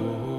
Oh.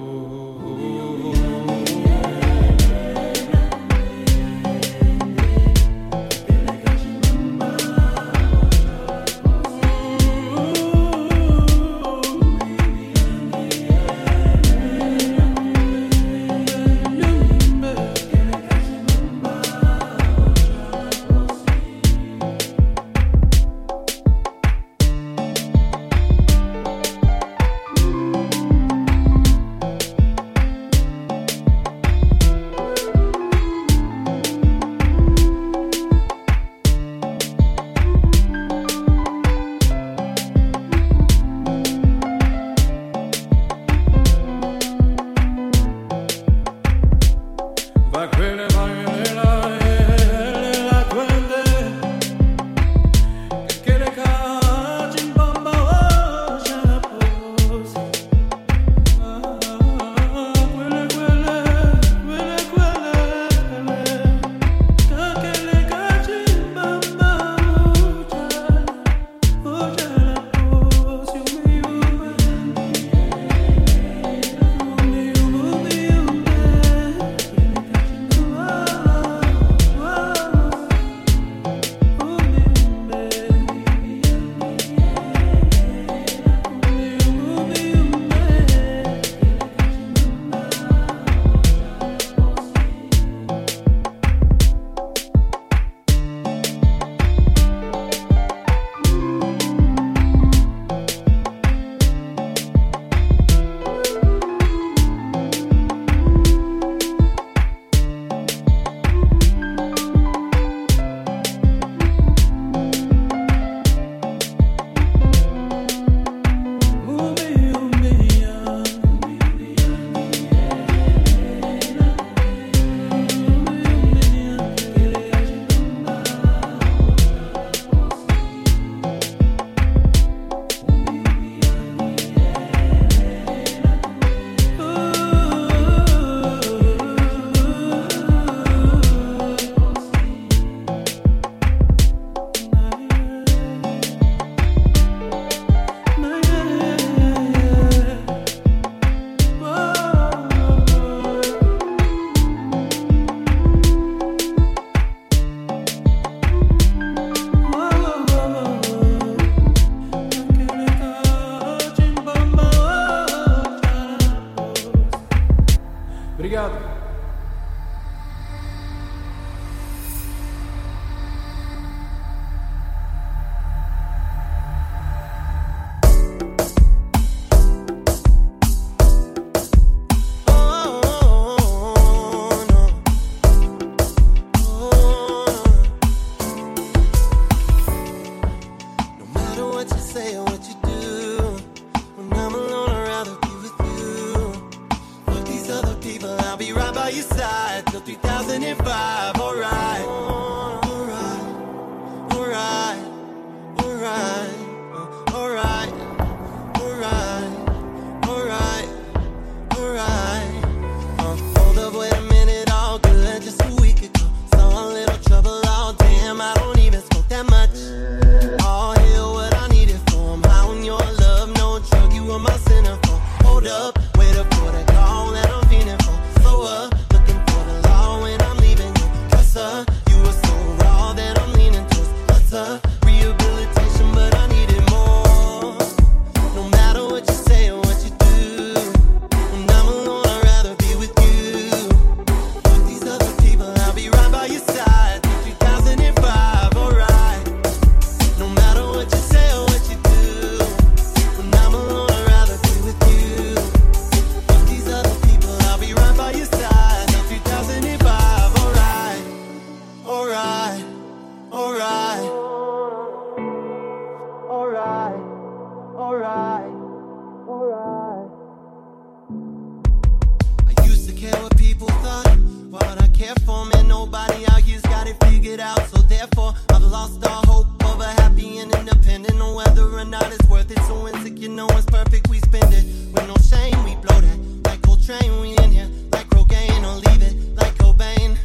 I've lost all hope of a happy and independent. On whether or not it's worth it. So insecure, no one's perfect. We spend it with no shame. We blow that like Coltrane. We in here like Rogaine. Or leave it like Cobain.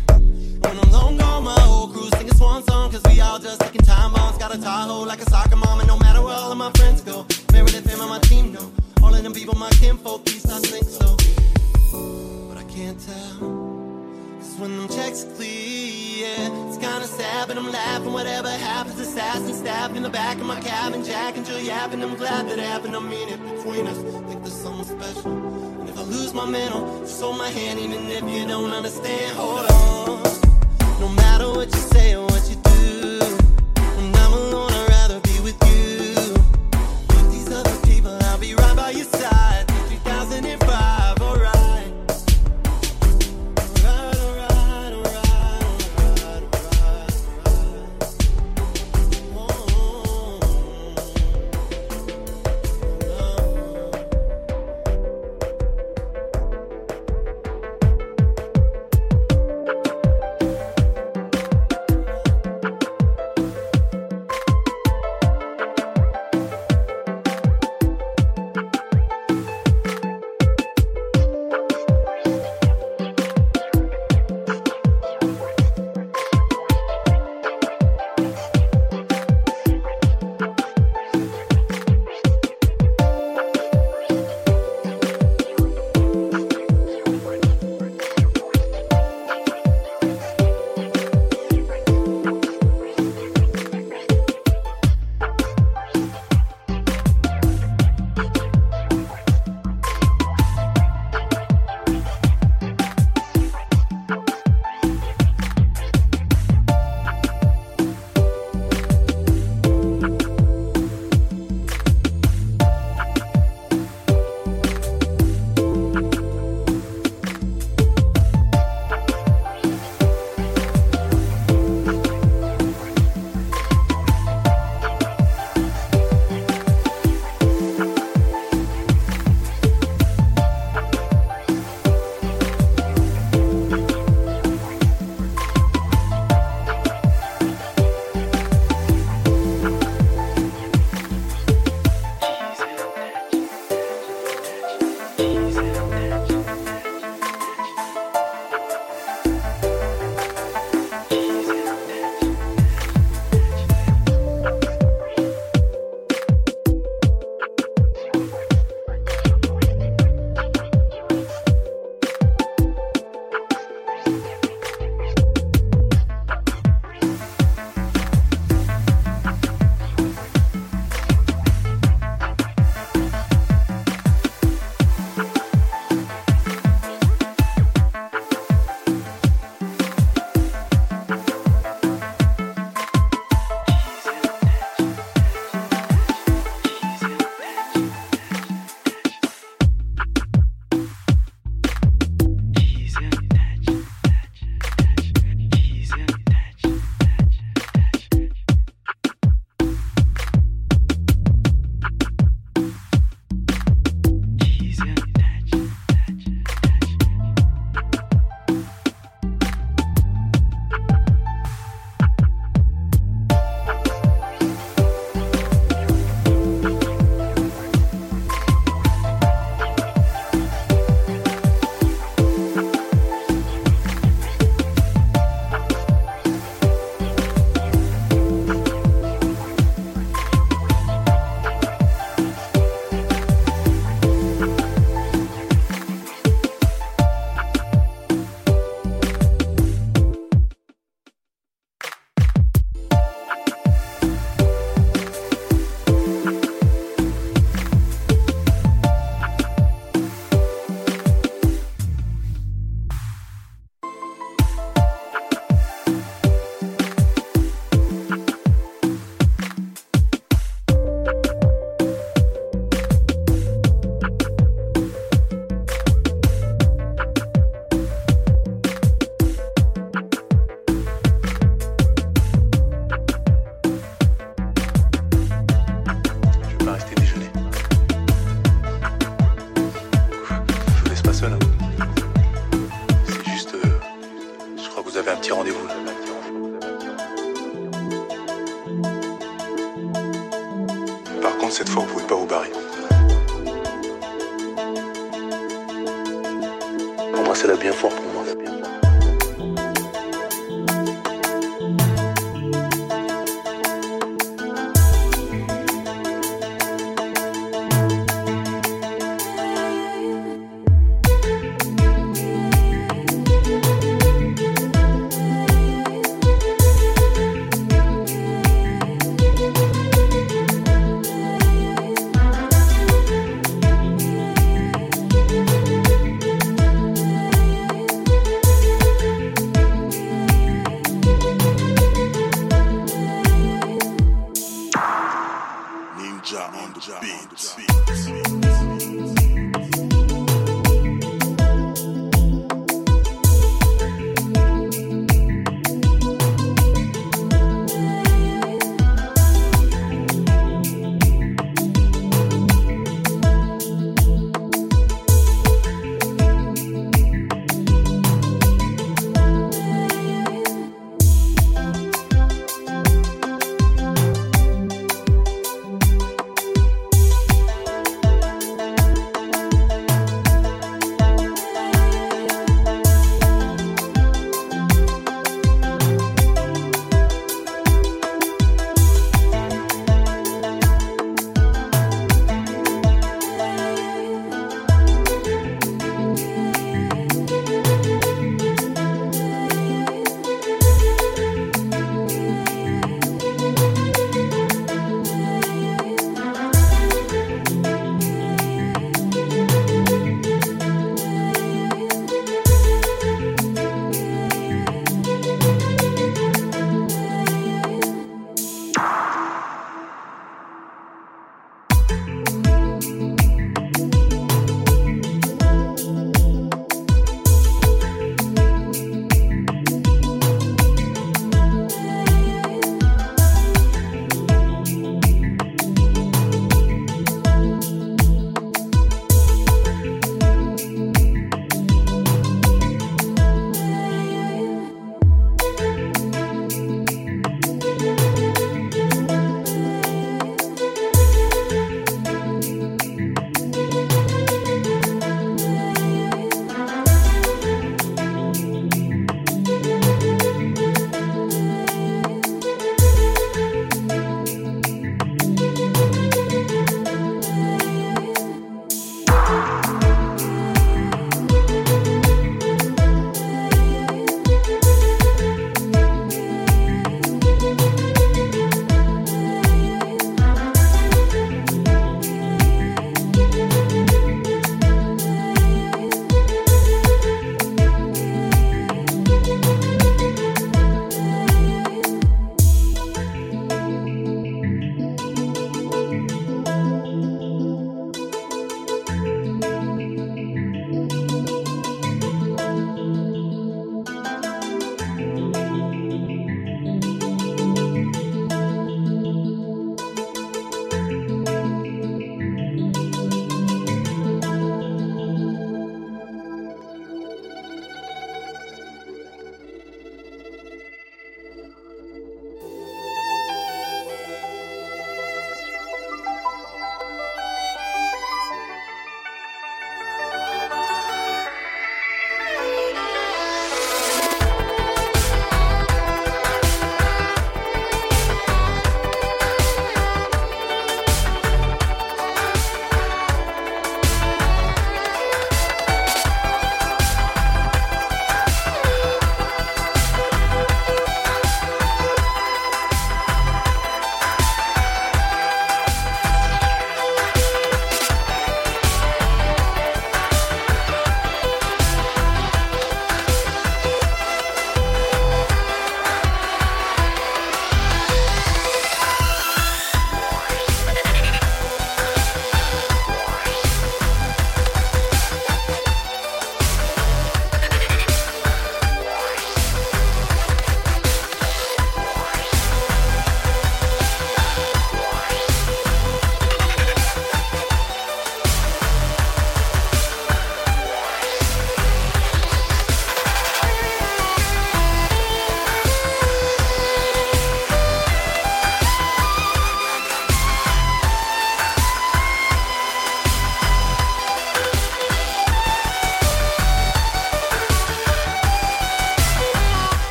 When I'm long gone, my whole crew singing swan song. Cause we all just taking time bombs. Got a Tahoe like a soccer mom. And no matter where all of my friends go, Meredith and my team know. All of them people, my kinfolk, these I think so. But I can't tell. When them checks clear, yeah, it's kinda sad, but I'm laughing. Whatever happens, assassin stabbed in the back of my cabin, Jack and Jill yapping. I'm glad that happened. I mean it between us. Think there's something special. And if I lose my mental, just hold my hand, even if you don't understand. Hold on. No matter what you say or what you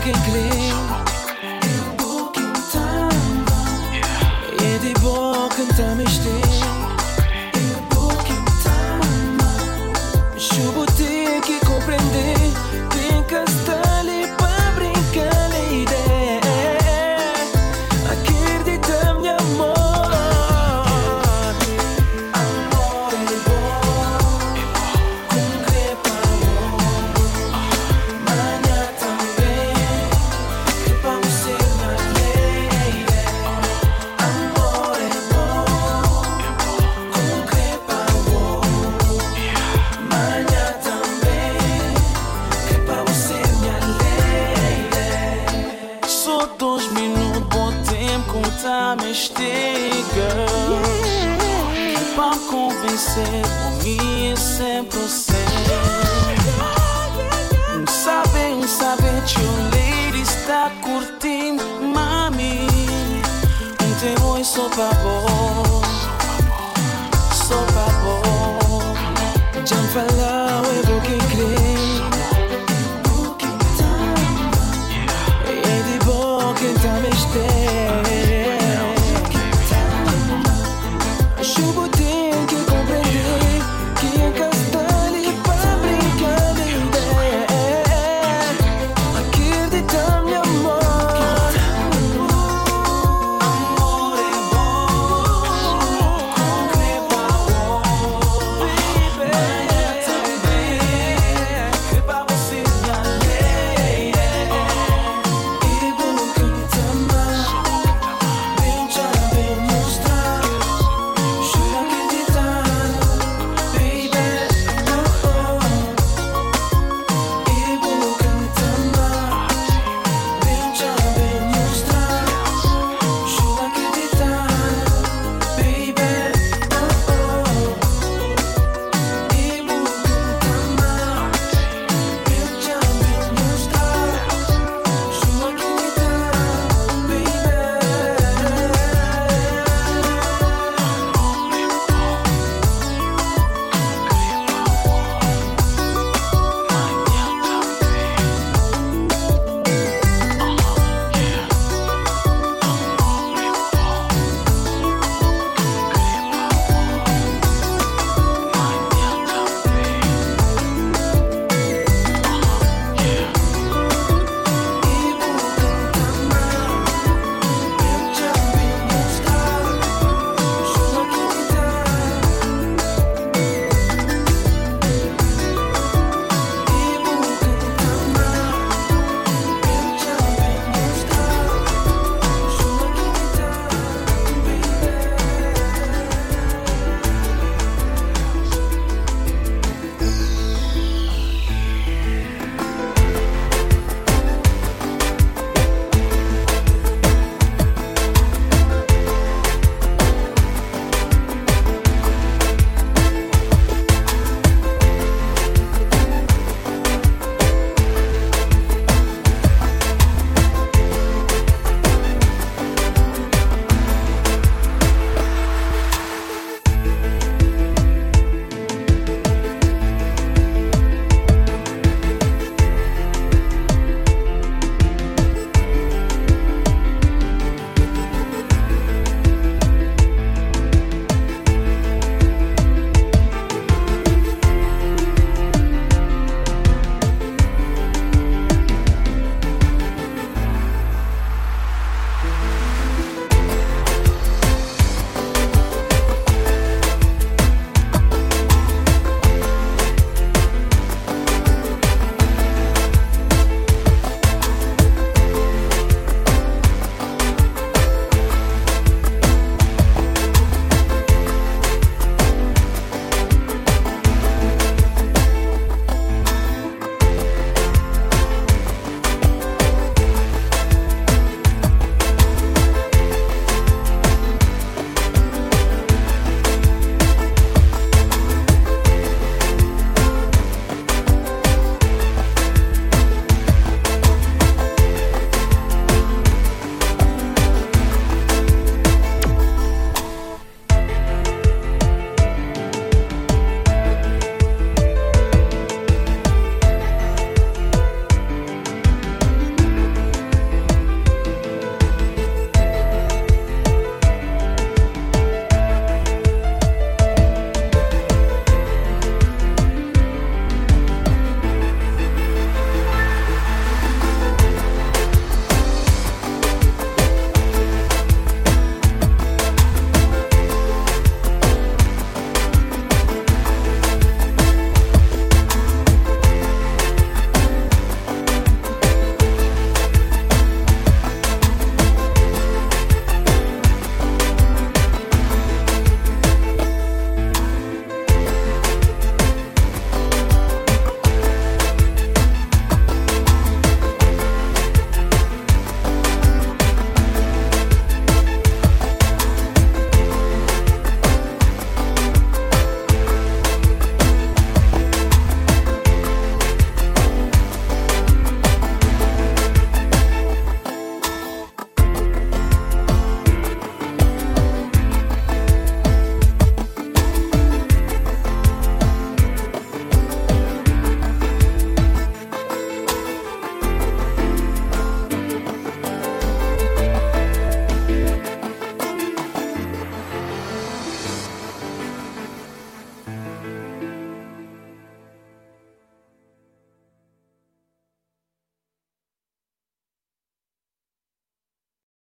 falar é